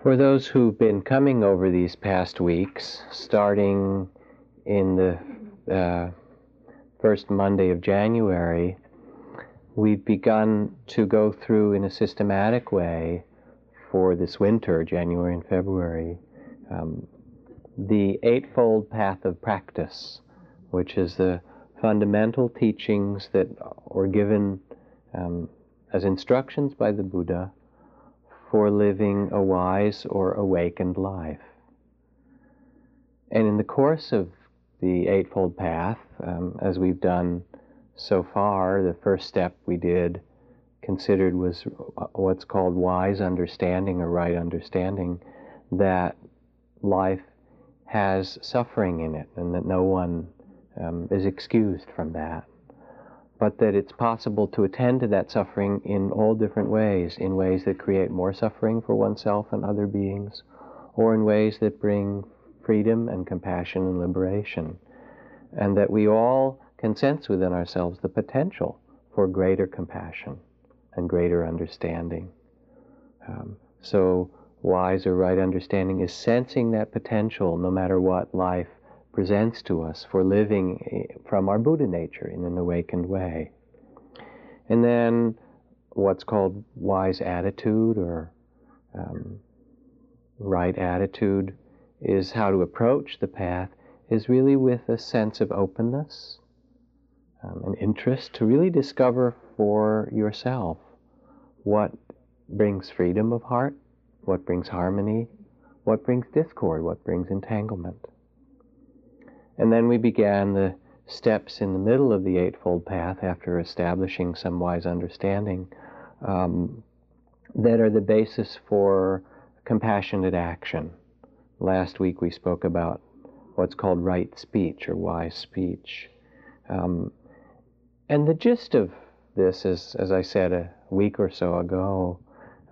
For those who've been coming over these past weeks, starting in the uh, first Monday of January, we've begun to go through in a systematic way for this winter, January and February, um, the Eightfold Path of Practice, which is the fundamental teachings that were given um, as instructions by the Buddha for living a wise or awakened life. And in the course of the Eightfold Path, um, as we've done so far, the first step we did considered was what's called wise understanding or right understanding that life has suffering in it and that no one um, is excused from that. But that it's possible to attend to that suffering in all different ways, in ways that create more suffering for oneself and other beings, or in ways that bring freedom and compassion and liberation. And that we all can sense within ourselves the potential for greater compassion and greater understanding. Um, so, wise or right understanding is sensing that potential no matter what life presents to us for living eh, from our Buddha nature in an awakened way. And then what's called wise attitude or um, right attitude is how to approach the path is really with a sense of openness, um, an interest to really discover for yourself what brings freedom of heart, what brings harmony, what brings discord, what brings entanglement. And then we began the steps in the middle of the Eightfold Path after establishing some wise understanding um, that are the basis for compassionate action. Last week we spoke about what's called right speech or wise speech. Um, and the gist of this is, as I said a week or so ago,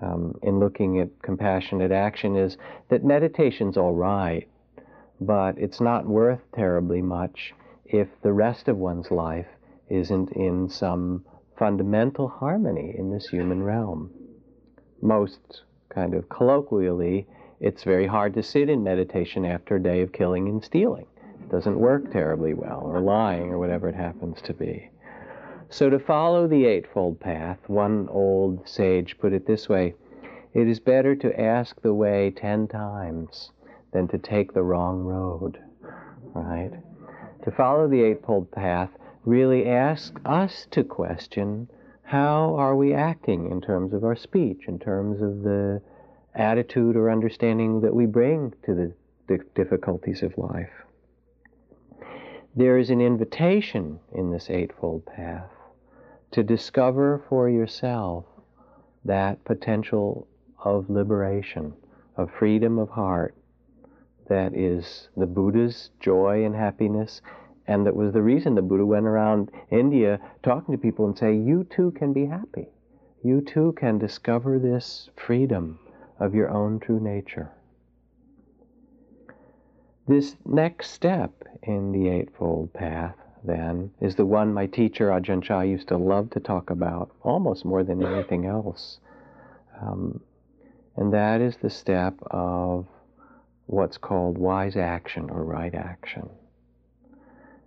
um, in looking at compassionate action, is that meditation's all right but it's not worth terribly much if the rest of one's life isn't in some fundamental harmony in this human realm. Most kind of colloquially, it's very hard to sit in meditation after a day of killing and stealing. It doesn't work terribly well, or lying, or whatever it happens to be. So, to follow the Eightfold Path, one old sage put it this way it is better to ask the way ten times than to take the wrong road, right? To follow the Eightfold Path really asks us to question how are we acting in terms of our speech, in terms of the attitude or understanding that we bring to the difficulties of life. There is an invitation in this Eightfold Path to discover for yourself that potential of liberation, of freedom of heart, that is the Buddha's joy and happiness, and that was the reason the Buddha went around India talking to people and saying, You too can be happy. You too can discover this freedom of your own true nature. This next step in the Eightfold Path, then, is the one my teacher Ajahn Chah used to love to talk about almost more than anything else. Um, and that is the step of what's called wise action or right action.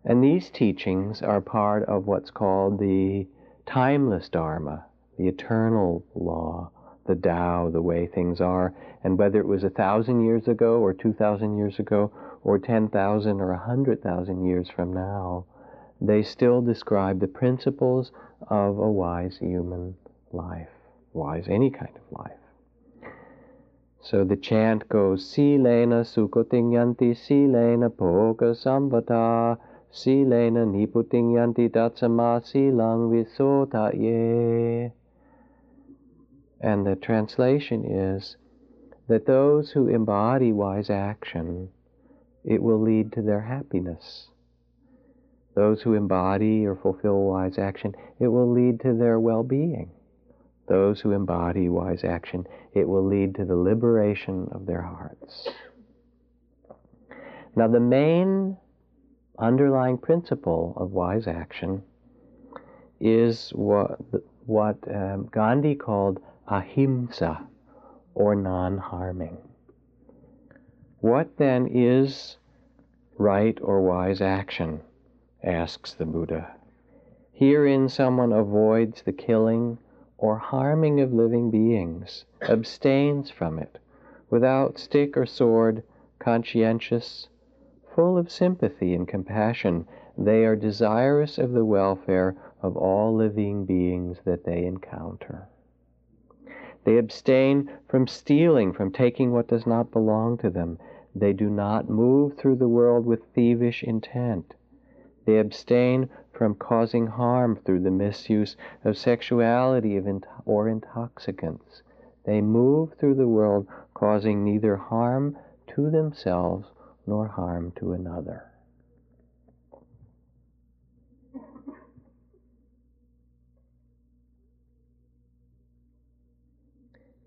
And these teachings are part of what's called the timeless Dharma, the eternal law, the Tao, the way things are. And whether it was a thousand years ago, or two thousand years ago, or ten thousand or a hundred thousand years from now, they still describe the principles of a wise human life, wise any kind of life. So the chant goes Silena Sukotingyanti Silena Poga Sambata Silena Niputingyanti Datsama Silang Visotaye. And the translation is that those who embody wise action, it will lead to their happiness. Those who embody or fulfill wise action, it will lead to their well being those who embody wise action, it will lead to the liberation of their hearts. Now, the main underlying principle of wise action is what, what um, Gandhi called ahimsa, or non harming. What then is right or wise action? asks the Buddha. Herein someone avoids the killing or harming of living beings, abstains from it, without stick or sword, conscientious, full of sympathy and compassion, they are desirous of the welfare of all living beings that they encounter. They abstain from stealing, from taking what does not belong to them. They do not move through the world with thievish intent. They abstain from causing harm through the misuse of sexuality or intoxicants. They move through the world causing neither harm to themselves nor harm to another.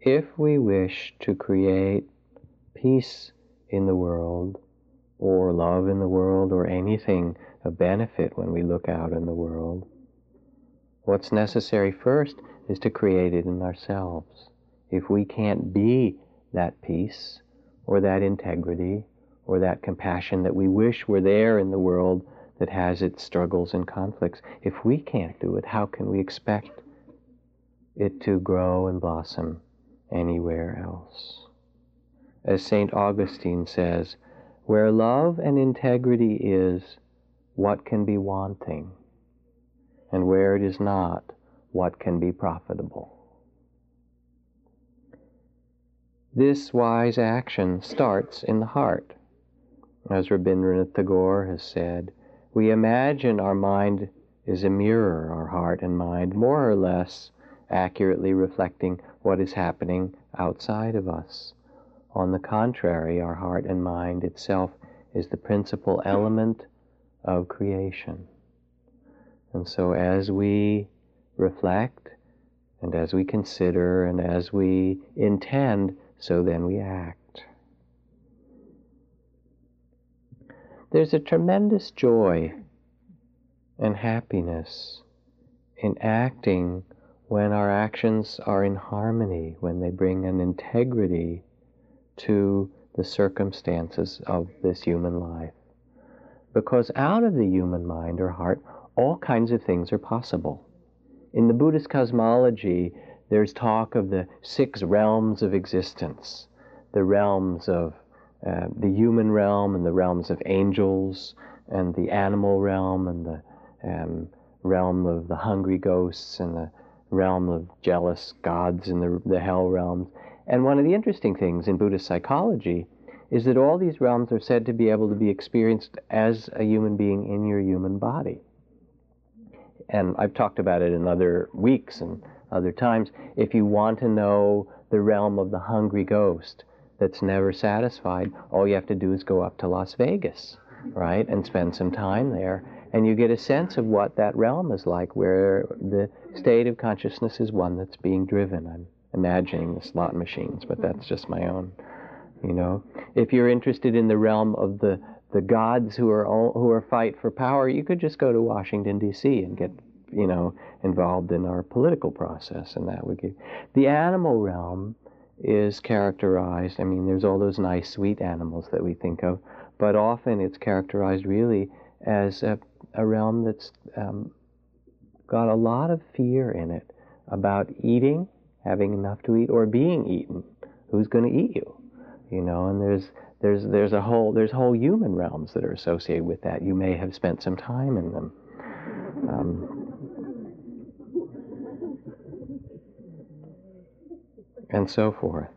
If we wish to create peace in the world, or love in the world, or anything of benefit when we look out in the world, what's necessary first is to create it in ourselves. If we can't be that peace, or that integrity, or that compassion that we wish were there in the world that has its struggles and conflicts, if we can't do it, how can we expect it to grow and blossom anywhere else. As St. Augustine says, where love and integrity is, what can be wanting? And where it is not, what can be profitable? This wise action starts in the heart. As Rabindranath Tagore has said, we imagine our mind is a mirror, our heart and mind, more or less accurately reflecting what is happening outside of us. On the contrary, our heart and mind itself is the principal element of creation. And so as we reflect, and as we consider, and as we intend, so then we act. There's a tremendous joy and happiness in acting when our actions are in harmony, when they bring an integrity to the circumstances of this human life. Because out of the human mind or heart, all kinds of things are possible. In the Buddhist cosmology, there's talk of the six realms of existence the realms of uh, the human realm and the realms of angels and the animal realm and the um, realm of the hungry ghosts and the realm of jealous gods in the, the hell realms. And one of the interesting things in Buddhist psychology is that all these realms are said to be able to be experienced as a human being in your human body. And I've talked about it in other weeks and other times. If you want to know the realm of the hungry ghost that's never satisfied, all you have to do is go up to Las Vegas, right, and spend some time there and you get a sense of what that realm is like, where the state of consciousness is one that's being driven. I'm imagining the slot machines, but that's just my own. You know, if you're interested in the realm of the the gods who are all, who are fight for power, you could just go to Washington D.C. and get you know involved in our political process, and that would give. The animal realm is characterized. I mean, there's all those nice, sweet animals that we think of, but often it's characterized really as a a realm that's um, got a lot of fear in it about eating, having enough to eat, or being eaten. Who's going to eat you? You know, and there's there's there's a whole there's whole human realms that are associated with that. You may have spent some time in them. Um, and so forth.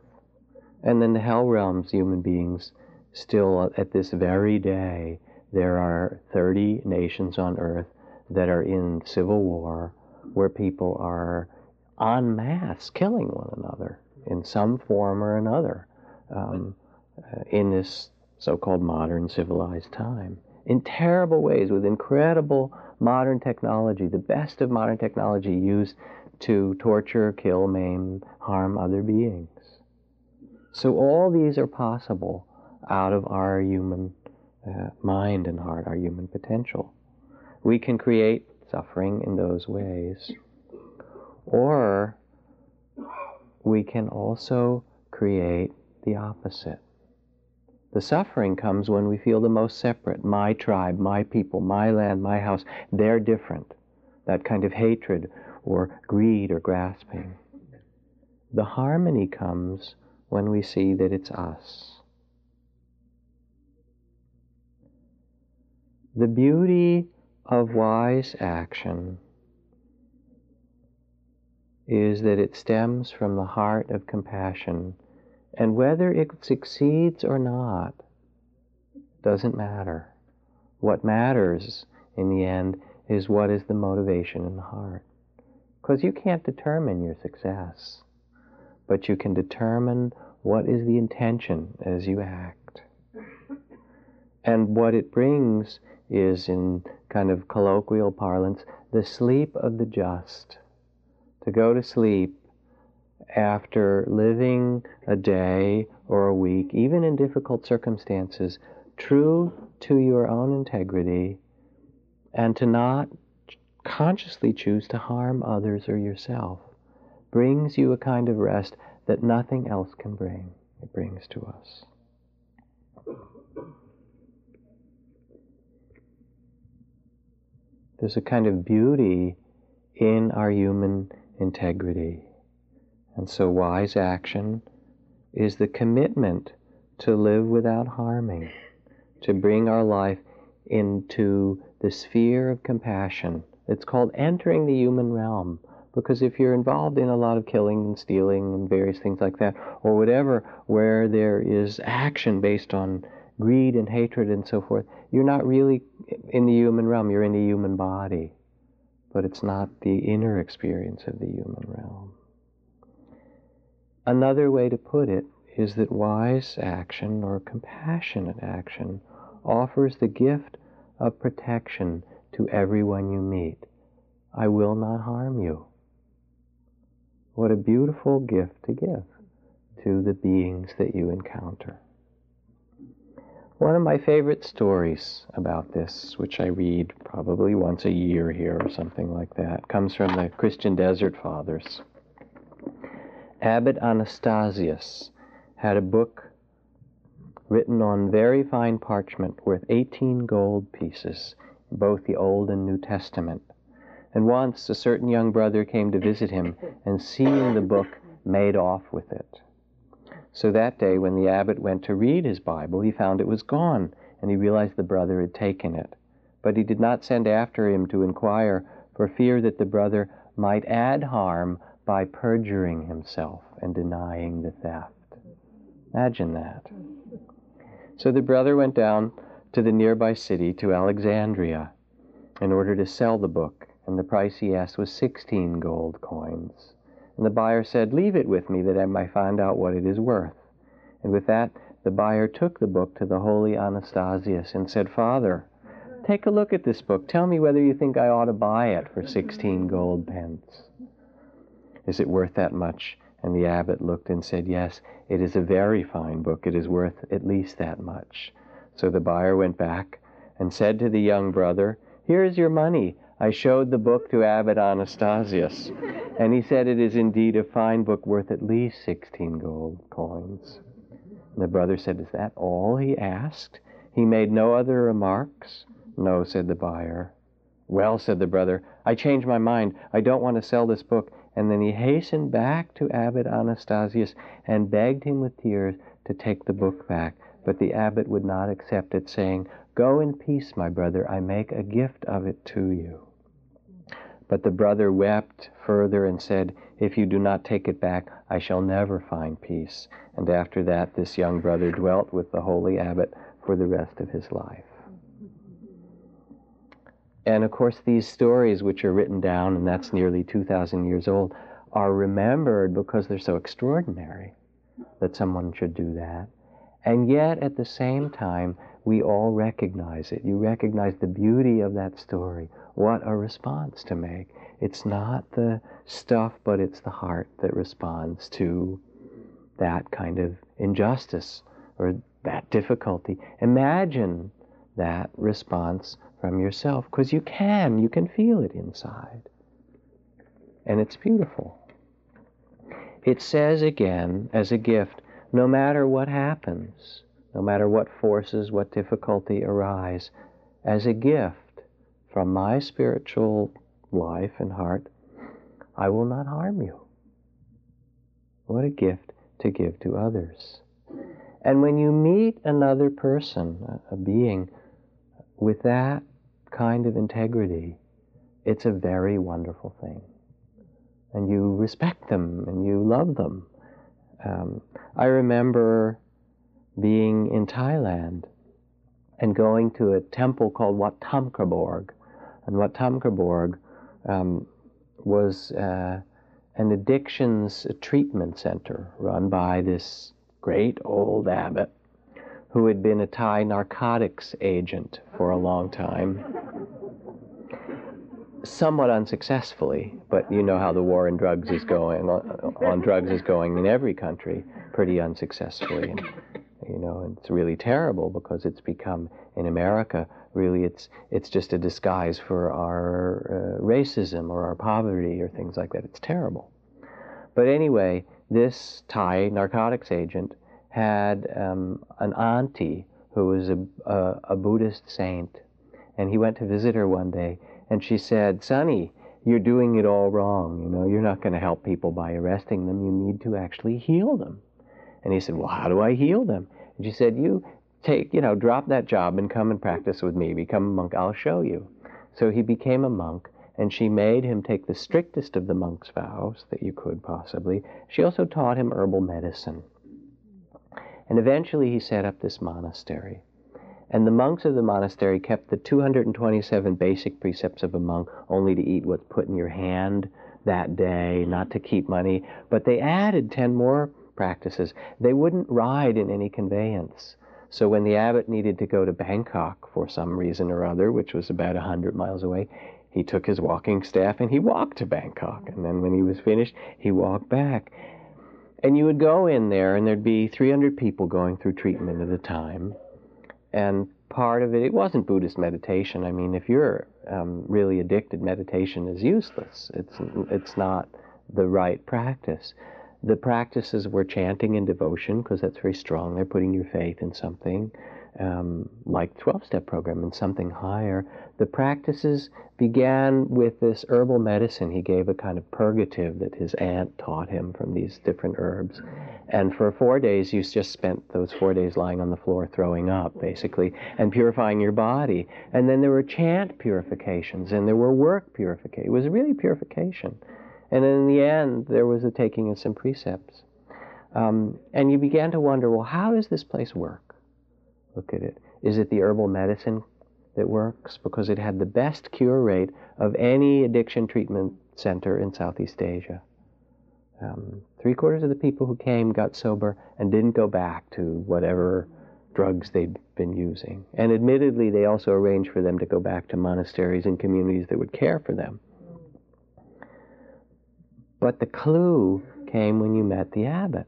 And then the hell realms, human beings, still at this very day there are 30 nations on earth that are in civil war where people are en masse killing one another in some form or another um, uh, in this so called modern civilized time. In terrible ways, with incredible modern technology, the best of modern technology used to torture, kill, maim, harm other beings. So all these are possible out of our human uh, mind and heart, our human potential. We can create suffering in those ways. Or we can also create the opposite The suffering comes when we feel the most separate. My tribe, my people, my land, my house, they're different. That kind of hatred or greed or grasping. The harmony comes when we see that it's us. The beauty of wise action is that it stems from the heart of compassion. And whether it succeeds or not doesn't matter. What matters in the end is what is the motivation in the heart. Because you can't determine your success, but you can determine what is the intention as you act. And what it brings is, in kind of colloquial parlance, the sleep of the just to go to sleep after living a day or a week, even in difficult circumstances, true to your own integrity, and to not consciously choose to harm others or yourself, brings you a kind of rest that nothing else can bring. It brings to us. There's a kind of beauty in our human integrity. And so, wise action is the commitment to live without harming, to bring our life into the sphere of compassion. It's called entering the human realm. Because if you're involved in a lot of killing and stealing and various things like that, or whatever, where there is action based on greed and hatred and so forth, you're not really in the human realm, you're in the human body but it's not the inner experience of the human realm. Another way to put it is that wise action or compassionate action offers the gift of protection to everyone you meet. I will not harm you. What a beautiful gift to give to the beings that you encounter. One of my favorite stories about this, which I read probably once a year here or something like that, comes from the Christian Desert Fathers. Abbot Anastasius had a book written on very fine parchment worth 18 gold pieces, both the Old and New Testament. And once a certain young brother came to visit him and seeing the book made off with it. So that day, when the abbot went to read his Bible, he found it was gone, and he realized the brother had taken it. But he did not send after him to inquire, for fear that the brother might add harm by perjuring himself and denying the theft. Imagine that. So the brother went down to the nearby city, to Alexandria, in order to sell the book, and the price he asked was 16 gold coins. And the buyer said, Leave it with me that I may find out what it is worth. And with that, the buyer took the book to the holy Anastasius and said, Father, take a look at this book. Tell me whether you think I ought to buy it for 16 gold pence. Is it worth that much? And the abbot looked and said, Yes, it is a very fine book. It is worth at least that much. So the buyer went back and said to the young brother, Here is your money. I showed the book to Abbot Anastasius, and he said it is indeed a fine book worth at least 16 gold coins. And the brother said, Is that all he asked? He made no other remarks? No, said the buyer. Well, said the brother, I changed my mind. I don't want to sell this book. And then he hastened back to Abbot Anastasius and begged him with tears to take the book back. But the abbot would not accept it, saying, Go in peace, my brother. I make a gift of it to you. But the brother wept further and said, If you do not take it back, I shall never find peace. And after that, this young brother dwelt with the holy abbot for the rest of his life. And of course, these stories, which are written down, and that's nearly 2,000 years old, are remembered because they're so extraordinary that someone should do that. And yet, at the same time, we all recognize it. You recognize the beauty of that story what a response to make. It's not the stuff, but it's the heart that responds to that kind of injustice or that difficulty. Imagine that response from yourself, because you can, you can feel it inside. And it's beautiful. It says again, as a gift, no matter what happens, no matter what forces, what difficulty arise, as a gift from my spiritual life and heart, I will not harm you. What a gift to give to others. And when you meet another person, a being, with that kind of integrity, it's a very wonderful thing. And you respect them and you love them. Um, I remember being in Thailand and going to a temple called Wat Tham Krabok. And Wat Tham Krabok um, was uh, an addictions treatment center run by this great old abbot who had been a Thai narcotics agent for a long time. Somewhat unsuccessfully, but you know how the war on drugs is going, on drugs is going in every country, pretty unsuccessfully. And, you know, it's really terrible because it's become, in America, really it's, it's just a disguise for our uh, racism or our poverty or things like that. It's terrible. But anyway, this Thai narcotics agent had um, an auntie who was a, a, a Buddhist saint. And he went to visit her one day, and she said, Sonny, you're doing it all wrong. You know, you're not going to help people by arresting them. You need to actually heal them. And he said, Well, how do I heal them? And she said, You take, you know, drop that job and come and practice with me. Become a monk. I'll show you. So he became a monk, and she made him take the strictest of the monk's vows that you could possibly. She also taught him herbal medicine. And eventually he set up this monastery. And the monks of the monastery kept the 227 basic precepts of a monk only to eat what's put in your hand that day, not to keep money. But they added 10 more practices. They wouldn't ride in any conveyance. So when the abbot needed to go to Bangkok for some reason or other, which was about a 100 miles away, he took his walking staff and he walked to Bangkok. And then when he was finished, he walked back. And you would go in there, and there'd be 300 people going through treatment at a time. And part of it, it wasn't Buddhist meditation. I mean, if you're um, really addicted, meditation is useless. It's, it's not the right practice. The practices were chanting and devotion, because that's very strong. They're putting your faith in something um, like 12 step program and something higher. The practices began with this herbal medicine. He gave a kind of purgative that his aunt taught him from these different herbs. And for four days, you just spent those four days lying on the floor throwing up, basically, and purifying your body. And then there were chant purifications and there were work purification. It was really purification. And in the end, there was a taking of some precepts. Um, and you began to wonder, well, how does this place work? Look at it. Is it the herbal medicine that works? Because it had the best cure rate of any addiction treatment center in Southeast Asia. Um, three quarters of the people who came got sober and didn't go back to whatever drugs they'd been using. And admittedly, they also arranged for them to go back to monasteries and communities that would care for them. But the clue came when you met the abbot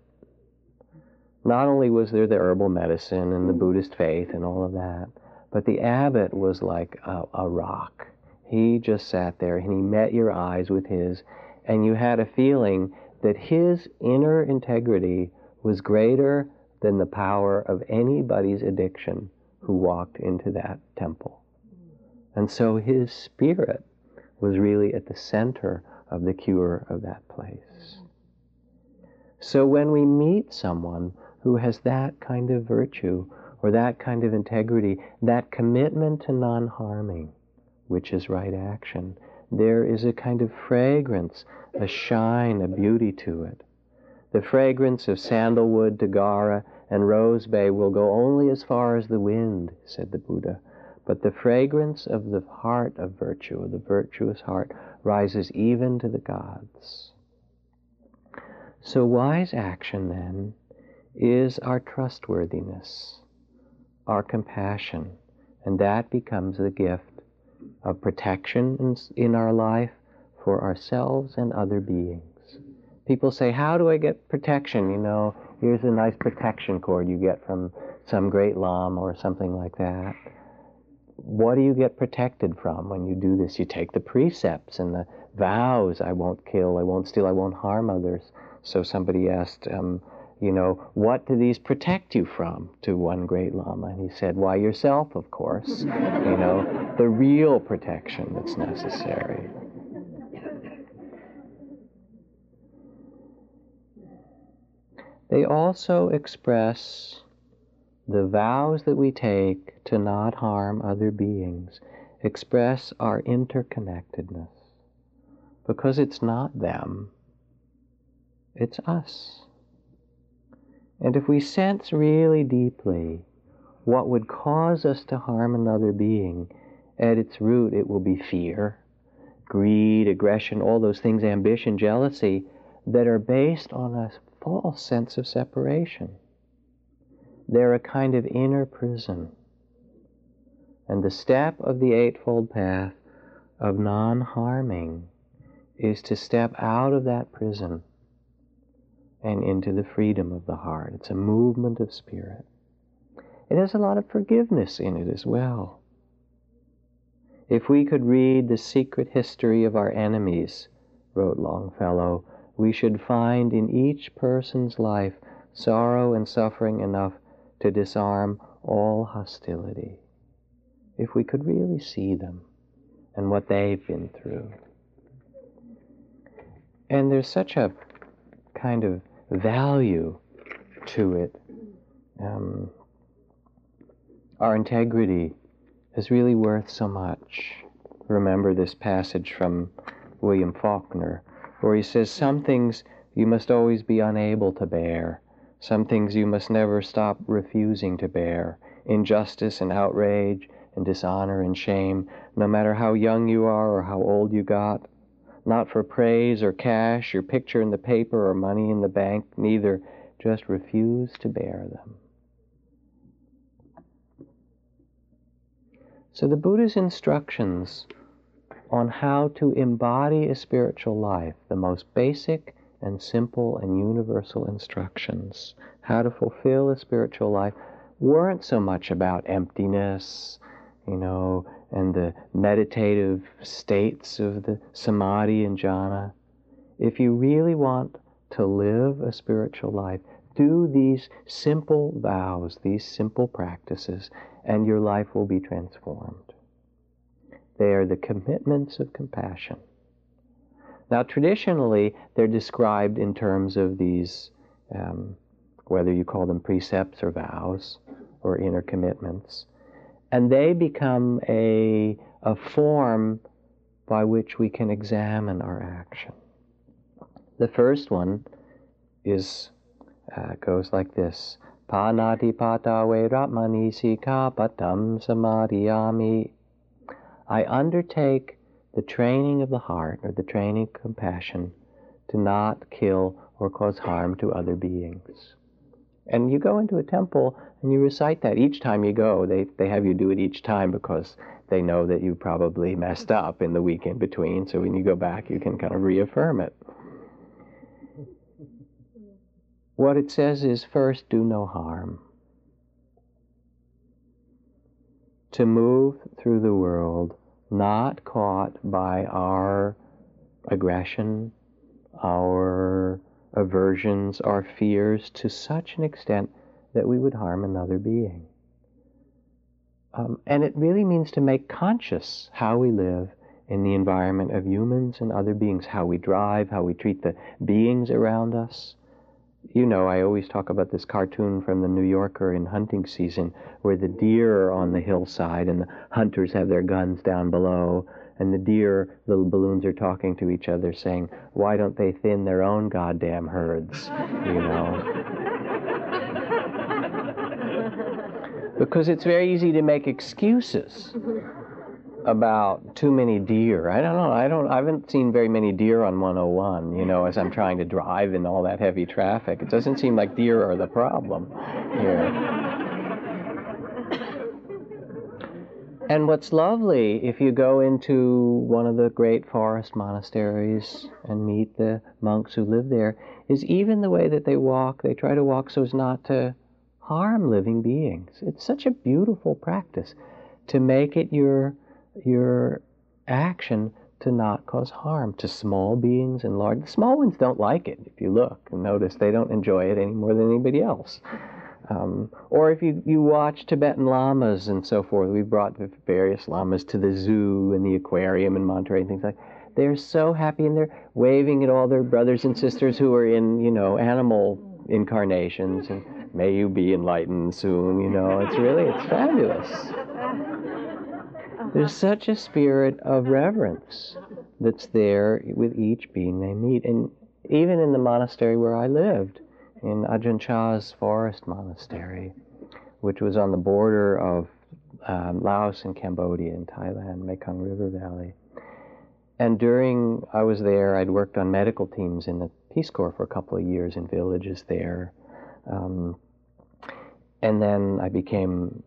not only was there the herbal medicine and the mm-hmm. Buddhist faith and all of that, but the abbot was like a, a, rock. He just sat there and he met your eyes with his, and you had a feeling that his inner integrity was greater than the power of anybody's addiction who walked into that temple. And so his spirit was really at the center of the cure of that place. Mm-hmm. So when we meet someone who has that kind of virtue or that kind of integrity, that commitment to non harming, which is right action, there is a kind of fragrance, a shine, a beauty to it. The fragrance of sandalwood, tagara, and rose bay will go only as far as the wind, said the Buddha. But the fragrance of the heart of virtue, of the virtuous heart, rises even to the gods. So wise action, then, is our trustworthiness, our compassion, and that becomes the gift of protection in, our life for ourselves and other beings. People say, How do I get protection? You know, here's a nice protection cord you get from some great lama or something like that. What do you get protected from when you do this? You take the precepts and the vows I won't kill, I won't steal, I won't harm others. So somebody asked, um, you know, what do these protect you from? To one great Lama. And he said, why, yourself, of course. you know, the real protection that's necessary. They also express the vows that we take to not harm other beings, express our interconnectedness. Because it's not them, it's us. And if we sense really deeply what would cause us to harm another being, at its root it will be fear, greed, aggression, all those things, ambition, jealousy, that are based on a false sense of separation. They're a kind of inner prison. And the step of the Eightfold Path of non harming is to step out of that prison and into the freedom of the heart. It's a movement of spirit. It has a lot of forgiveness in it as well. If we could read the secret history of our enemies, wrote Longfellow, we should find in each person's life sorrow and suffering enough to disarm all hostility. If we could really see them and what they've been through. And there's such a kind of value to it. Um, our integrity is really worth so much. Remember this passage from William Faulkner, where he says, Some things you must always be unable to bear, some things you must never stop refusing to bear injustice and outrage and dishonor and shame, no matter how young you are or how old you got not for praise or cash, your picture in the paper or money in the bank, neither, just refuse to bear them. So the Buddha's instructions on how to embody a spiritual life, the most basic and simple and universal instructions, how to fulfill a spiritual life, weren't so much about emptiness, you know, and the meditative states of the samadhi and jhana. If you really want to live a spiritual life, do these simple vows, these simple practices, and your life will be transformed. They are the commitments of compassion. Now, traditionally, they're described in terms of these, um, whether you call them precepts or vows or inner commitments and they become a, a form by which we can examine our action. The first one is uh, goes like this: Panati pata veramani patam samadhiyami. I undertake the training of the heart or the training of compassion to not kill or cause harm to other beings. And you go into a temple and you recite that each time you go. They, they have you do it each time because they know that you probably messed up in the week in between. So when you go back, you can kind of reaffirm it. What it says is first, do no harm. To move through the world not caught by our aggression, our aversions, our fears to such an extent that we would harm another being. Um, and it really means to make conscious how we live in the environment of humans and other beings, how we drive, how we treat the beings around us. You know, I always talk about this cartoon from the New Yorker in hunting season where the deer are on the hillside and the hunters have their guns down below and the deer little balloons are talking to each other saying, why don't they thin their own goddamn herds, you know? because it's very easy to make excuses about too many deer. I don't know. I don't. I haven't seen very many deer on 101. You know, as I'm trying to drive in all that heavy traffic, it doesn't seem like deer are the problem here. And what's lovely, if you go into one of the great forest monasteries and meet the monks who live there, is even the way that they walk, they try to walk so as not to harm living beings. It's such a beautiful practice to make it your, your action to not cause harm to small beings and large. The small ones don't like it. If you look and notice, they don't enjoy it any more than anybody else. Um, or if you, you watch Tibetan lamas and so forth, we brought various lamas to the zoo and the aquarium in Monterey and things like. that. They're so happy and they're waving at all their brothers and sisters who are in you know animal incarnations and may you be enlightened soon. You know, it's really it's fabulous. There's such a spirit of reverence that's there with each being they meet, and even in the monastery where I lived in Ajahn Chah's forest monastery, which was on the border of um, Laos and Cambodia and Thailand, Mekong River Valley. And during I was there, I'd worked on medical teams in the Peace Corps for a couple of years in villages there. Um, and then I became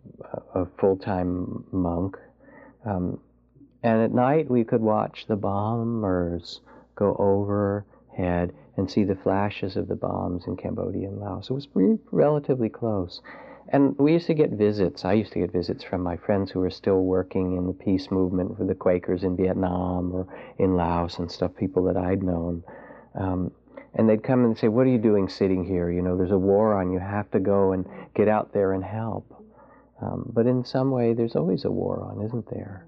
a, a full-time monk. Um, and at night we could watch the bombers go overhead and see the flashes of the bombs in Cambodia and Laos. It was relatively close. And we used to get visits. I used to get visits from my friends who were still working in the peace movement for the Quakers in Vietnam or in Laos and stuff, people that I'd known. Um, and they'd come and say, What are you doing sitting here? You know, there's a war on. You have to go and get out there and help. Um, but in some way, there's always a war on, isn't there?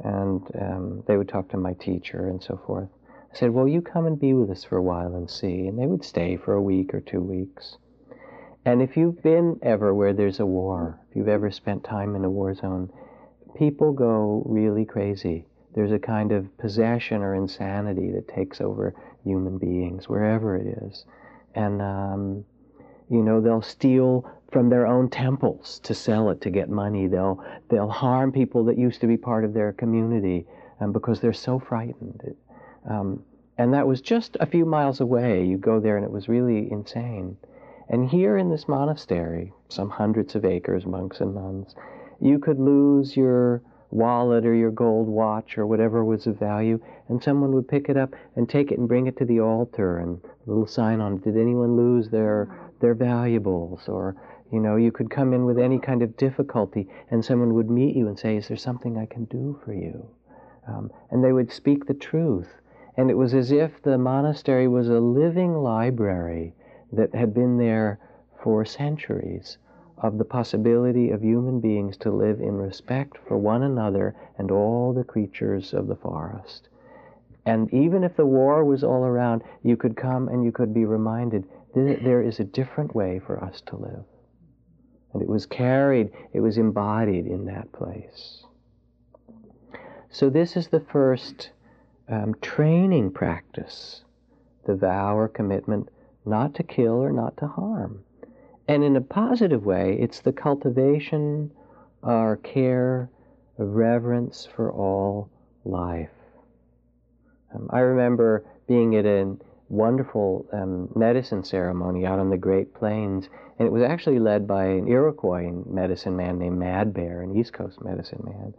And um, they would talk to my teacher and so forth. I said, Well, you come and be with us for a while and see. And they would stay for a week or two weeks. And if you've been ever where there's a war, if you've ever spent time in a war zone, people go really crazy. There's a kind of possession or insanity that takes over human beings, wherever it is. And, um, you know, they'll steal from their own temples to sell it to get money. They'll, they'll harm people that used to be part of their community um, because they're so frightened. Um, and that was just a few miles away. You go there and it was really insane. And here in this monastery, some hundreds of acres, monks and nuns, you could lose your wallet or your gold watch or whatever was of value, and someone would pick it up and take it and bring it to the altar and a little sign on it. Did anyone lose their their valuables? Or you know, you could come in with any kind of difficulty, and someone would meet you and say, "Is there something I can do for you?" Um, and they would speak the truth and it was as if the monastery was a living library that had been there for centuries of the possibility of human beings to live in respect for one another and all the creatures of the forest. And even if the war was all around, you could come and you could be reminded that there is a different way for us to live. And it was carried, it was embodied in that place. So, this is the first um, training practice, the vow or commitment not to kill or not to harm. And in a positive way, it's the cultivation or care of reverence for all life. Um, I remember being at a wonderful um, medicine ceremony out on the Great Plains, and it was actually led by an Iroquois medicine man named Mad Bear, an East Coast medicine man.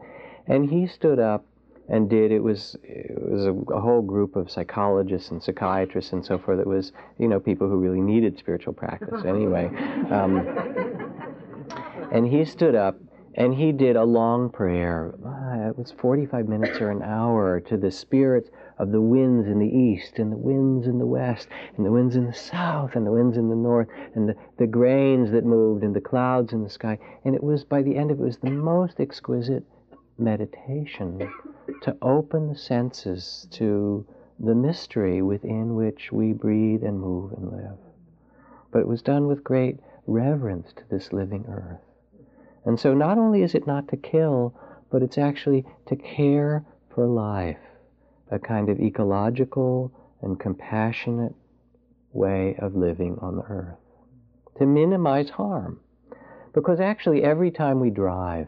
And he stood up and did it was it was a, a, whole group of psychologists and psychiatrists and so forth. It was you know people who really needed spiritual practice anyway. Um, and he stood up and he did a long prayer. Uh, it was 45 minutes or an hour to the spirits of the winds in the east and the winds in the west and the winds in the south and the winds in the north and the, the grains that moved and the clouds in the sky. And it was by the end of it, it was the most exquisite meditation to open the senses to the mystery within which we breathe and move and live. But it was done with great reverence to this living earth. And so not only is it not to kill, but it's actually to care for life, a kind of ecological and compassionate way of living on the earth, to minimize harm. Because actually, every time we drive,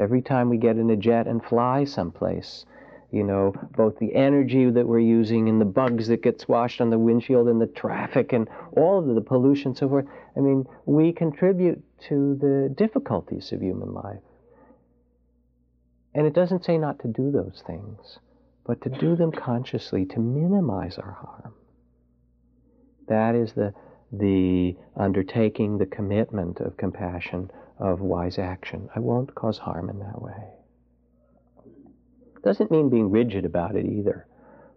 Every time we get in a jet and fly someplace, you know, both the energy that we're using and the bugs that get washed on the windshield and the traffic and all of the pollution so forth. I mean, we contribute to the difficulties of human life. And it doesn't say not to do those things, but to do them consciously, to minimize our harm. That is the, the undertaking, the commitment of compassion of wise action. I won't cause harm in that way. Doesn't mean being rigid about it either.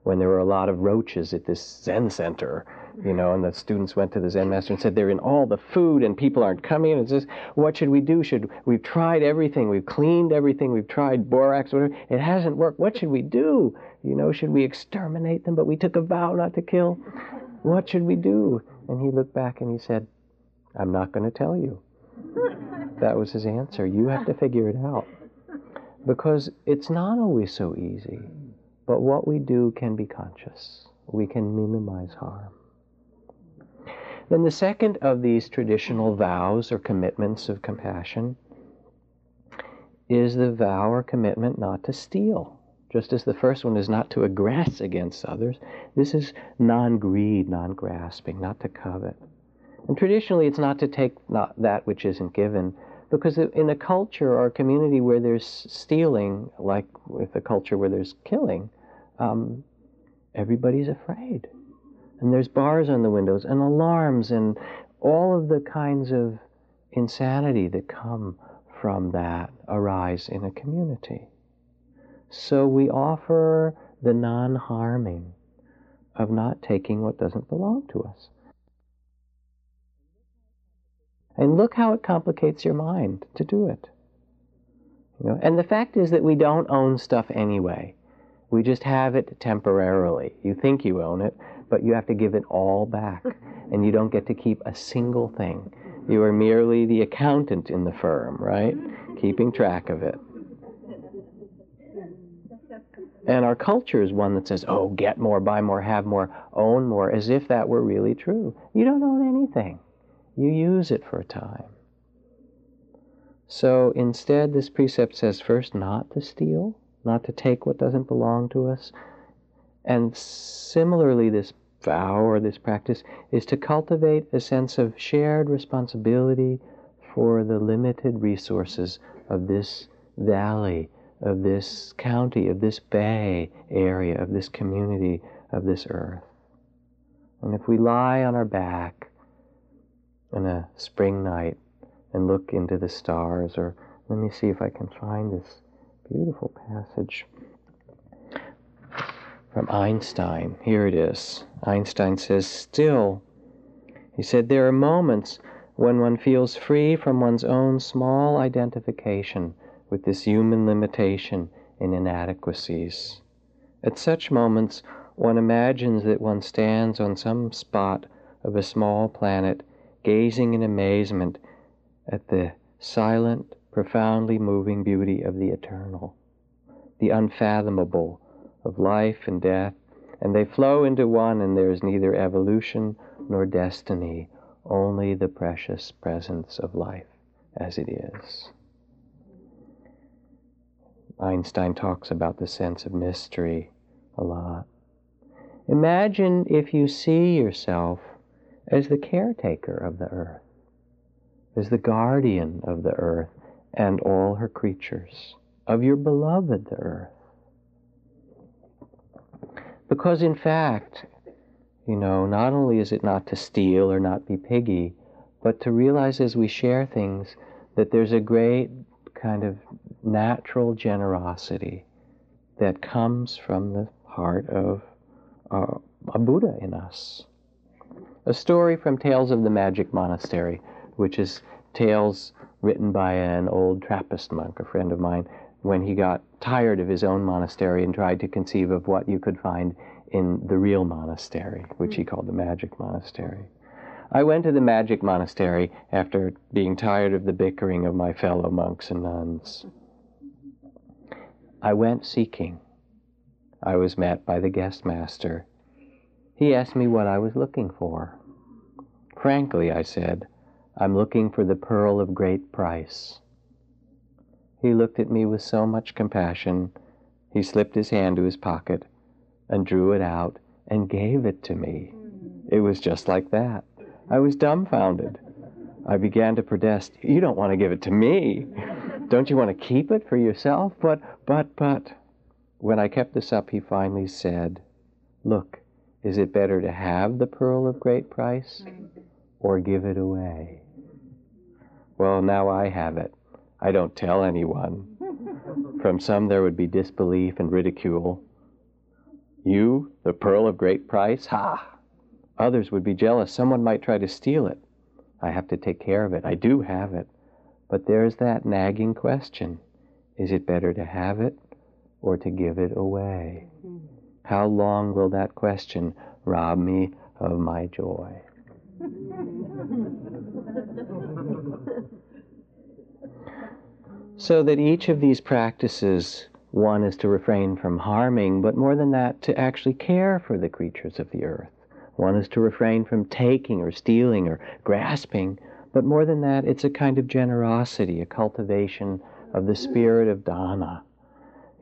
When there were a lot of roaches at this Zen center, you know, and the students went to the Zen master and said they're in all the food and people aren't coming. And it's just, what should we do? Should we've tried everything, we've cleaned everything, we've tried borax, whatever. It hasn't worked. What should we do? You know, should we exterminate them? But we took a vow not to kill. What should we do? And he looked back and he said, I'm not going to tell you. That was his answer. You have to figure it out. Because it's not always so easy. But what we do can be conscious. We can minimize harm. Then the second of these traditional vows or commitments of compassion is the vow or commitment not to steal. Just as the first one is not to aggress against others, this is non greed, non grasping, not to covet. And traditionally, it's not to take not that which isn't given, because in a culture or a community where there's stealing, like with a culture where there's killing, um, everybody's afraid. And there's bars on the windows and alarms and all of the kinds of insanity that come from that arise in a community. So we offer the non harming of not taking what doesn't belong to us. And look how it complicates your mind to do it. You know? And the fact is that we don't own stuff anyway. We just have it temporarily. You think you own it, but you have to give it all back. And you don't get to keep a single thing. You are merely the accountant in the firm, right? Keeping track of it. And our culture is one that says, oh, get more, buy more, have more, own more, as if that were really true. You don't own anything. You use it for a time. So instead, this precept says first not to steal, not to take what doesn't belong to us. And similarly, this vow or this practice is to cultivate a sense of shared responsibility for the limited resources of this valley, of this county, of this bay area, of this community, of this earth. And if we lie on our back on a spring night and look into the stars, or let me see if I can find this beautiful passage from Einstein. Here it is. Einstein says, Still, he said, there are moments when one feels free from one's own small identification with this human limitation and inadequacies. At such moments, one imagines that one stands on some spot of a small planet, gazing in amazement at the silent, profoundly moving beauty of the eternal, the unfathomable, of life and death, and they flow into one, and there is neither evolution nor destiny, only the precious presence of life as it is. Einstein talks about the sense of mystery a lot. Imagine if you see yourself as the caretaker of the earth, as the guardian of the earth and all her creatures, of your beloved the earth. Because in fact, you know, not only is it not to steal or not be piggy, but to realize as we share things that there's a great kind of natural generosity that comes from the heart of uh, a Buddha in us. A story from Tales of the Magic Monastery, which is tales written by an old Trappist monk, a friend of mine, when he got tired of his own monastery and tried to conceive of what you could find in the real monastery, which he hmm. called the magic monastery. I went to the magic monastery after being tired of the bickering of my fellow monks and nuns. I went seeking. I was met by the guest master. He asked me what I was looking for. Frankly, I said, I'm looking for the pearl of great price. He looked at me with so much compassion, he slipped his hand to his pocket and drew it out and gave it to me. It was just like that. I was dumbfounded. I began to protest, You don't want to give it to me. Don't you want to keep it for yourself? But, but, but. When I kept this up, he finally said, Look, is it better to have the pearl of great price or give it away? Well, now I have it. I don't tell anyone. From some there would be disbelief and ridicule. You, the pearl of great price? Ha! Others would be jealous. Someone might try to steal it. I have to take care of it. I do have it. But there's that nagging question is it better to have it or to give it away? How long will that question rob me of my joy? so that each of these practices, one is to refrain from harming, but more than that, to actually care for the creatures of the earth. One is to refrain from taking or stealing or grasping, but more than that, it's a kind of generosity, a cultivation of the spirit of dana.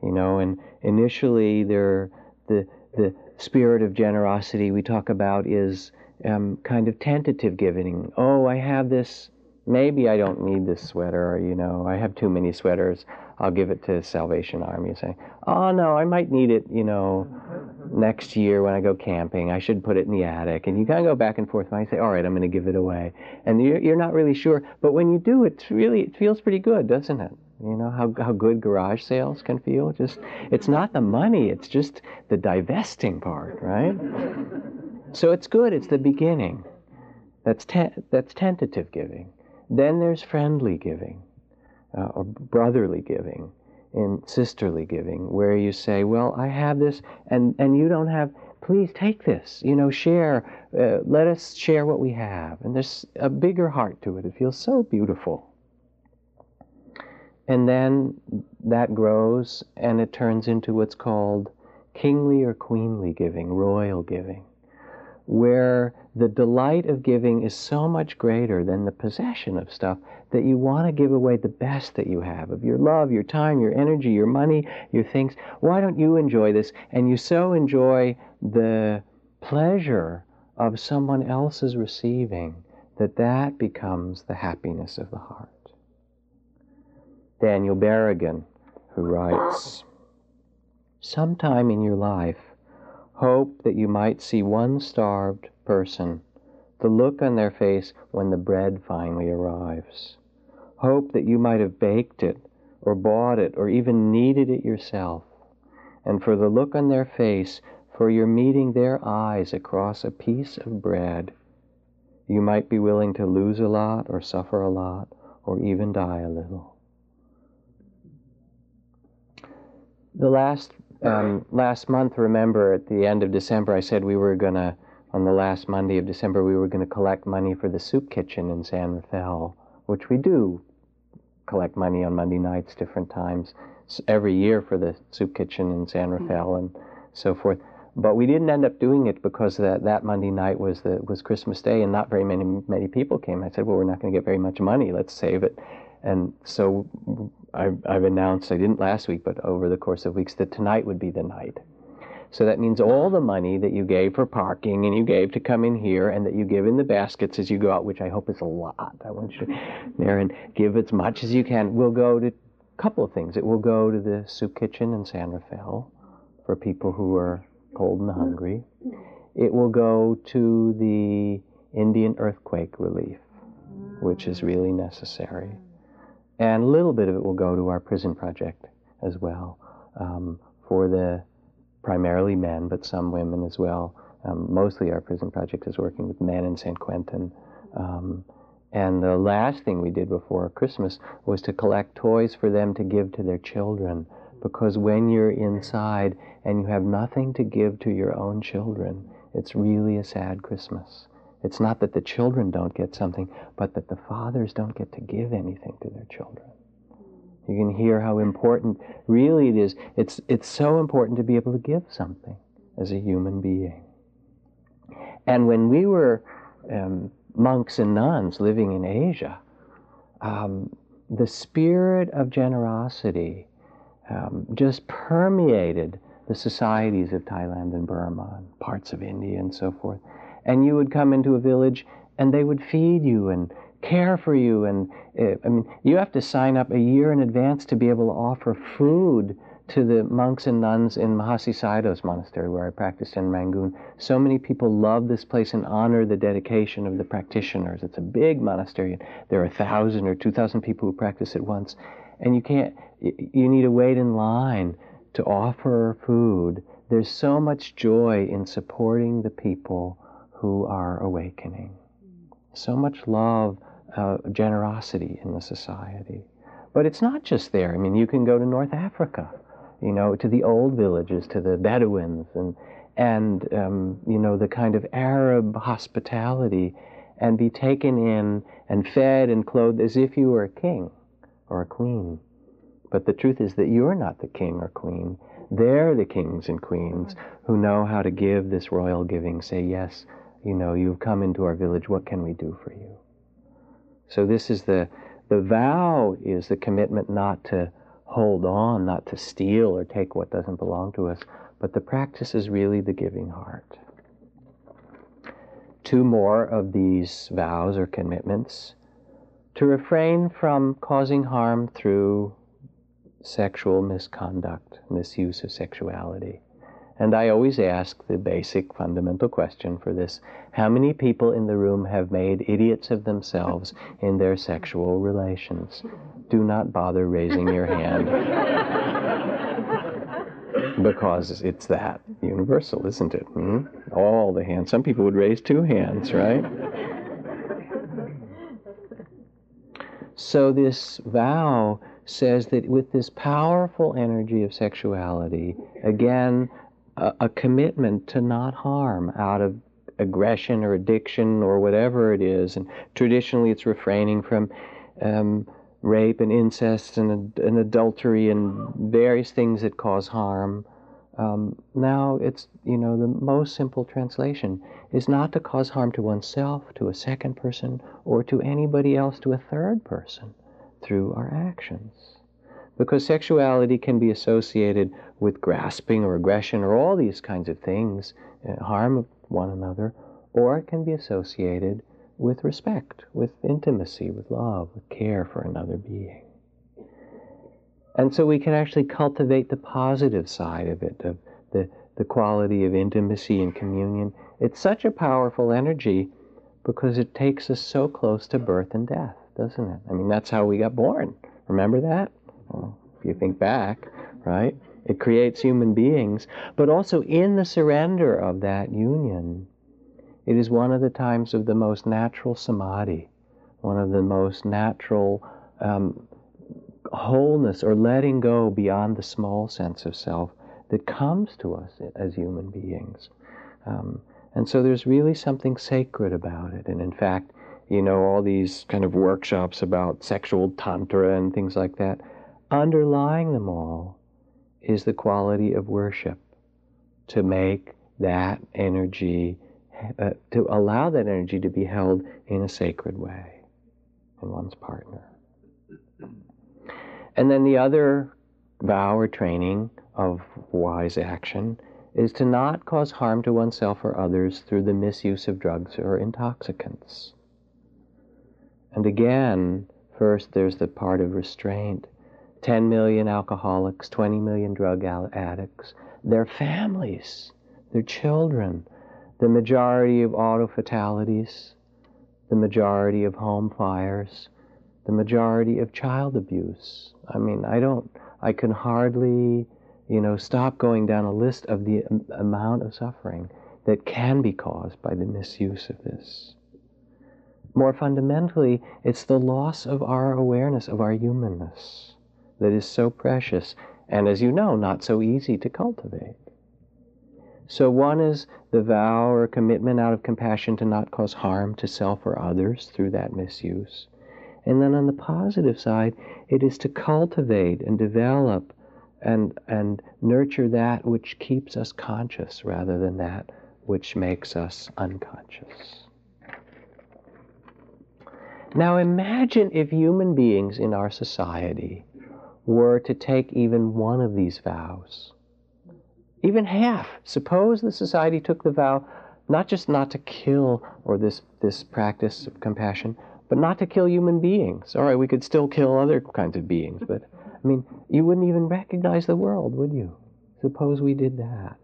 You know, and initially there, the the spirit of generosity we talk about is um, kind of tentative giving. Oh, I have this. Maybe I don't need this sweater. Or, you know, I have too many sweaters. I'll give it to Salvation Army. Say, oh no, I might need it. You know, next year when I go camping, I should put it in the attic. And you kind of go back and forth. And I say, all right, I'm going to give it away. And you're, you're not really sure. But when you do, it's really it feels pretty good, doesn't it? You know how, how good garage sales can feel? Just it's not the money, it's just the divesting part, right? so it's good, it's the beginning. That's te- that's tentative giving. Then there's friendly giving, uh, or brotherly giving, and sisterly giving, where you say, "Well, I have this, and and you don't have. Please take this. You know, share. Uh, let us share what we have." And there's a bigger heart to it. It feels so beautiful. And then that grows and it turns into what's called kingly or queenly giving, royal giving, where the delight of giving is so much greater than the possession of stuff that you want to give away the best that you have of your love, your time, your energy, your money, your things. Why don't you enjoy this? And you so enjoy the pleasure of someone else's receiving that that becomes the happiness of the heart. Daniel Berrigan, who writes Sometime in your life, hope that you might see one starved person, the look on their face when the bread finally arrives. Hope that you might have baked it, or bought it, or even kneaded it yourself. And for the look on their face, for your meeting their eyes across a piece of bread, you might be willing to lose a lot, or suffer a lot, or even die a little. The last um, last month, remember at the end of December, I said we were gonna on the last Monday of December we were gonna collect money for the soup kitchen in San Rafael, which we do collect money on Monday nights, different times every year for the soup kitchen in San hmm. Rafael and so forth. But we didn't end up doing it because that, that Monday night was the was Christmas Day and not very many many people came. I said, well, we're not going to get very much money. Let's save it. And so I've, I've announced, I didn't last week, but over the course of weeks, that tonight would be the night. So that means all the money that you gave for parking and you gave to come in here and that you give in the baskets as you go out, which I hope is a lot. I want you there and give as much as you can, We'll go to a couple of things. It will go to the soup kitchen in San Rafael for people who are cold and hungry. It will go to the Indian earthquake relief, which is really necessary and a little bit of it will go to our prison project as well um, for the primarily men, but some women as well. Um, mostly our prison project is working with men in San Quentin. Um, and the last thing we did before Christmas was to collect toys for them to give to their children. Because when you're inside and you have nothing to give to your own children, it's really a sad Christmas. It's not that the children don't get something, but that the fathers don't get to give anything to their children. You can hear how important really it is. It's, it's so important to be able to give something as a human being. And when we were um, monks and nuns living in Asia, um, the spirit of generosity um, just permeated the societies of Thailand and Burma and parts of India and so forth and you would come into a village and they would feed you and care for you and uh, i mean you have to sign up a year in advance to be able to offer food to the monks and nuns in Mahasi Sayadaw's monastery where I practiced in Rangoon. So many people love this place and honor the dedication of the practitioners. It's a big monastery. There are a thousand or two thousand people who practice at once. and you can't, you need to wait in line to offer food. There's so much joy in supporting the people who are awakening. So much love, uh, generosity in the society. But it's not just there. I mean, you can go to North Africa, you know, to the old villages, to the Bedouins, and and um, you know the kind of Arab hospitality, and be taken in and fed and clothed as if you were a king or a queen. But the truth is that you're not the king or queen. They're the kings and queens who know how to give this royal giving. Say, yes, you know, you've come into our village. What can we do for you? So this is the the vow is the commitment not to hold on, not to steal or take what doesn't belong to us, but the practice is really the giving heart. Two more of these vows or commitments to refrain from causing harm through sexual misconduct, misuse of sexuality. And I always ask the basic fundamental question for this how many people in the room have made idiots of themselves in their sexual relations? Do not bother raising your hand. because it's that universal, isn't it? Hmm? All the hands. Some people would raise two hands, right? So, this vow says that with this powerful energy of sexuality, again, a, commitment to not harm out of aggression or addiction or whatever it is. And traditionally, it's refraining from um, rape and incest and, and, adultery and various things that cause harm. Um, now, it's, you know, the most simple translation is not to cause harm to oneself, to a second person, or to anybody else, to a third person through our actions because sexuality can be associated with grasping or aggression or all these kinds of things, uh, harm of one another, or it can be associated with respect, with intimacy, with love, with care for another being. And so we can actually cultivate the positive side of it, of the, the quality of intimacy and communion. It's such a powerful energy because it takes us so close to birth and death, doesn't it? I mean, that's how we got born. Remember that? Well, if you think back, right? It creates human beings. But also in the surrender of that union, it is one of the times of the most natural samadhi, one of the most natural um, wholeness or letting go beyond the small sense of self that comes to us as human beings. Um, and so there's really something sacred about it. And in fact, you know, all these kind of workshops about sexual tantra and things like that, underlying them all is the quality of worship to make that energy, uh, to allow that energy to be held in a sacred way in one's partner. And then the other vow or training of wise action is to not cause harm to oneself or others through the misuse of drugs or intoxicants. And again, first there's the part of restraint 10 million alcoholics, 20 million drug addicts, their families, their children, the majority of auto fatalities, the majority of home fires, the majority of child abuse. I mean, I don't, I can hardly, you know, stop going down a list of the amount of suffering that can be caused by the misuse of this. More fundamentally, it's the loss of our awareness of our humanness that is so precious and, as you know, not so easy to cultivate. So, one is the vow or commitment out of compassion to not cause harm to self or others through that misuse. And then on the positive side, it is to cultivate and develop and, and nurture that which keeps us conscious rather than that which makes us unconscious. Now imagine if human beings in our society were to take even one of these vows, even half, suppose the society took the vow not just not to kill or this, this practice of compassion, but not to kill human beings. All right, we could still kill other kinds of beings, but I mean, you wouldn't even recognize the world, would you? Suppose we did that.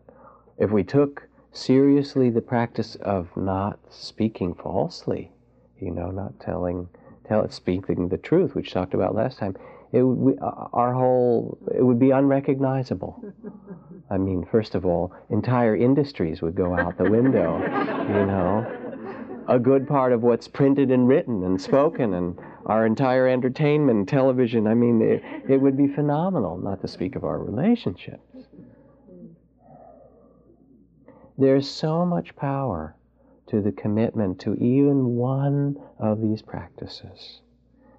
If we took seriously the practice of not speaking falsely, you know, not telling tell speaking the truth, which talked about last time, it would, we, uh, our whole it would be unrecognizable. I mean, first of all, entire industries would go out the window. you know, a good part of what's printed and written and spoken, and our entire entertainment, television. I mean, it, it would be phenomenal. Not to speak of our relationships. There's so much power to the commitment to even one of these practices.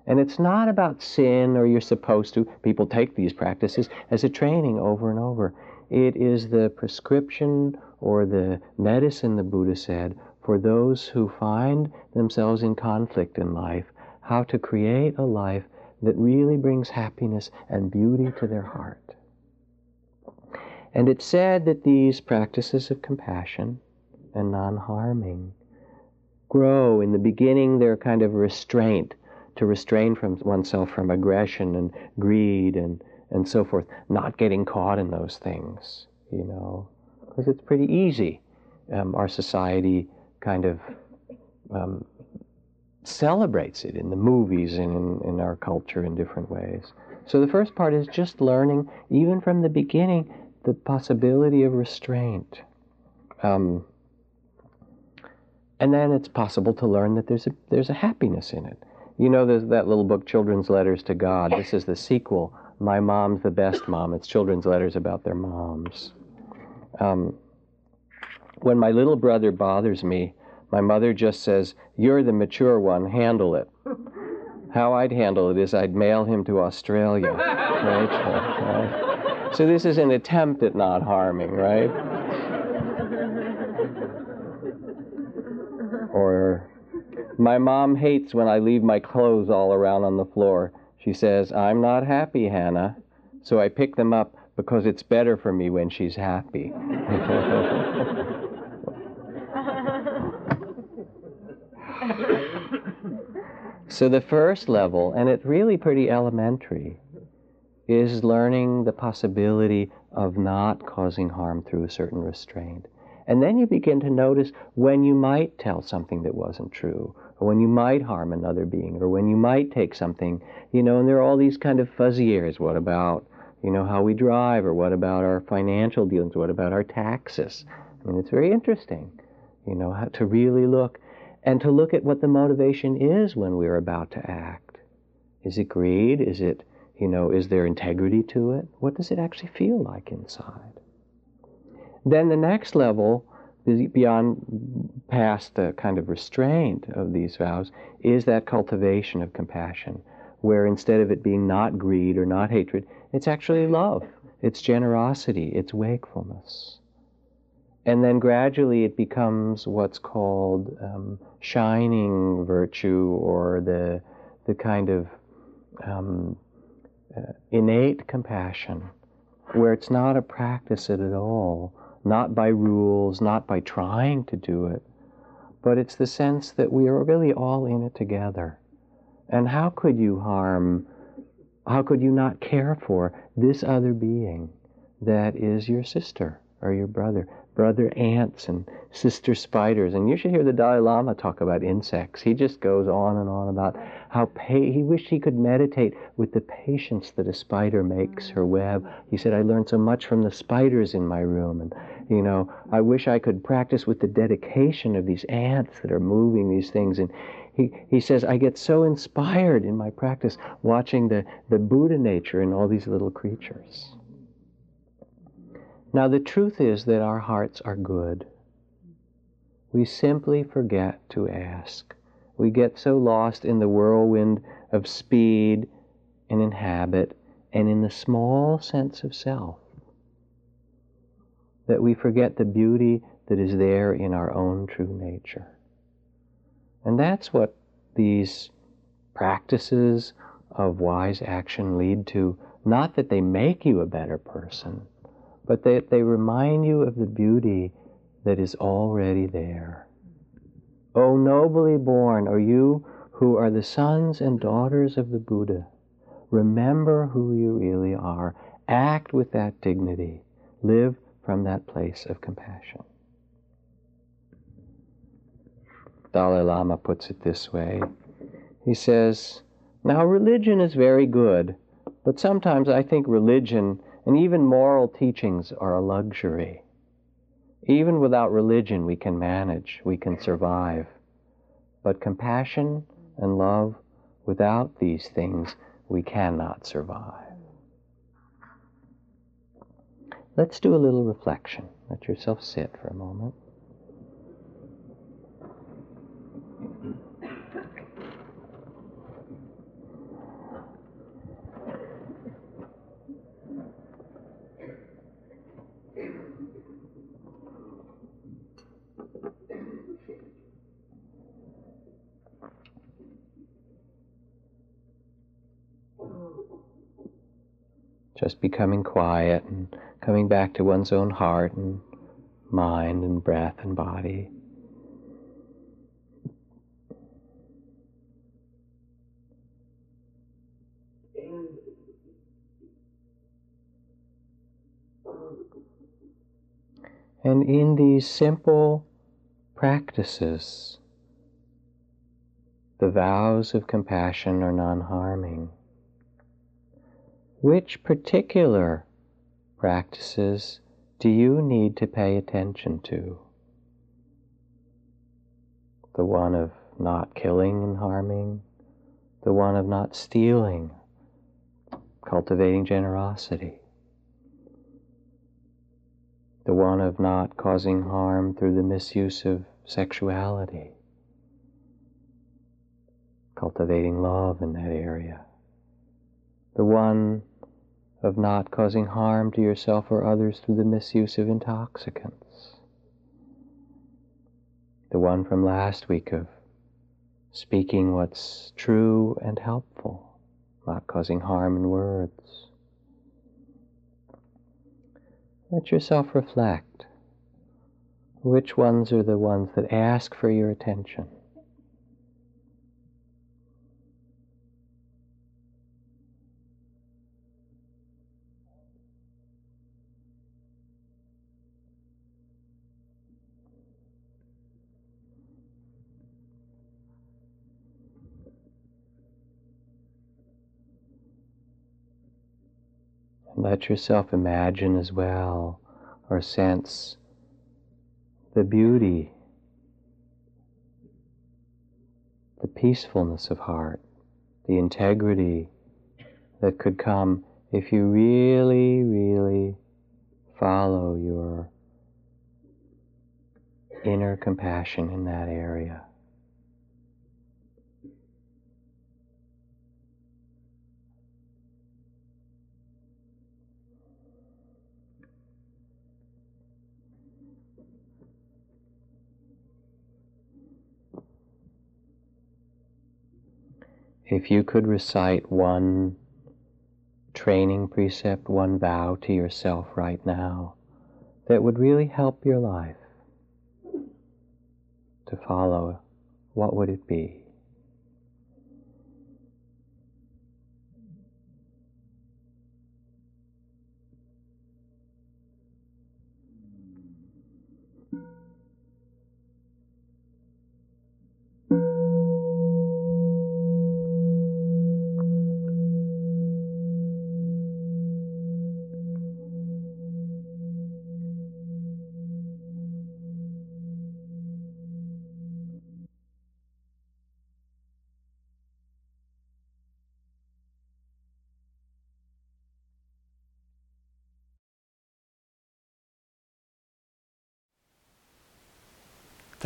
And it's not about sin or you're supposed to. People take these practices as a training over and over. It is the prescription or the medicine, the Buddha said, for those who find themselves in conflict in life, how to create a life that really brings happiness and beauty to their heart. And it's said that these practices of compassion and non harming grow. In the beginning, they're kind of restraint to restrain from oneself from aggression and greed and, and so forth, not getting caught in those things, you know, because it's pretty easy. Um, our society kind of um, celebrates it in the movies and in, in our culture in different ways. So the first part is just learning, even from the beginning, the possibility of restraint. Um, and then it's possible to learn that there's a, there's a happiness in it. You know, there's that little book, Children's Letters to God. This is the sequel. My Mom's the Best Mom. It's children's letters about their moms. Um, when my little brother bothers me, my mother just says, You're the mature one, handle it. How I'd handle it is I'd mail him to Australia. Right? right? So this is an attempt at not harming, right? Or my mom hates when I leave my clothes all around on the floor. She says, I'm not happy, Hannah, so I pick them up because it's better for me when she's happy. so the first level, and it's really pretty elementary, is learning the possibility of not causing harm through a certain restraint. And then you begin to notice when you might tell something that wasn't true, or when you might harm another being, or when you might take something, you know, and there are all these kind of fuzzy areas. What about, you know, how we drive, or what about our financial dealings, what about our taxes? I mean, it's very interesting, you know, how to really look and to look at what the motivation is when we're about to act. Is it greed? Is it, you know, is there integrity to it? What does it actually feel like inside? Then the next level beyond past the kind of restraint of these vows is that cultivation of compassion, where instead of it being not greed or not hatred, it's actually love, it's generosity, it's wakefulness. And then gradually it becomes what's called um, shining virtue or the, the kind of um, uh, innate compassion, where it's not a practice at all, not by rules, not by trying to do it, but it's the sense that we are really all in it together. And how could you harm, how could you not care for this other being that is your sister or your brother? Brother ants and sister spiders. And you should hear the Dalai Lama talk about insects. He just goes on and on about how pa- he wished he could meditate with the patience that a spider makes her web. He said, I learned so much from the spiders in my room. And, you know, I wish I could practice with the dedication of these ants that are moving these things. And he, he says, I get so inspired in my practice watching the, the Buddha nature in all these little creatures. Now, the truth is that our hearts are good. We simply forget to ask. We get so lost in the whirlwind of speed and in habit and in the small sense of self that we forget the beauty that is there in our own true nature. And that's what these practices of wise action lead to. Not that they make you a better person, but they, they remind you of the beauty that is already there. O nobly born, are you who are the sons and daughters of the Buddha, remember who you really are. Act with that dignity. Live from that place of compassion. Dalai Lama puts it this way he says, Now religion is very good, but sometimes I think religion and even moral teachings are a luxury. Even without religion, we can manage, we can survive. But compassion and love, without these things, we cannot survive. Let's do a little reflection. Let yourself sit for a moment. Becoming quiet and coming back to one's own heart and mind and breath and body. And in these simple practices, the vows of compassion are non harming. Which particular practices do you need to pay attention to? The one of not killing and harming, the one of not stealing, cultivating generosity, the one of not causing harm through the misuse of sexuality, cultivating love in that area, the one of not causing harm to yourself or others through the misuse of intoxicants. The one from last week of speaking what's true and helpful, not causing harm in words. Let yourself reflect. Which ones are the ones that ask for your attention? Let yourself imagine as well or sense the beauty, the peacefulness of heart, the integrity that could come if you really, really follow your inner compassion in that area. If you could recite one training precept, one vow to yourself right now that would really help your life to follow, what would it be?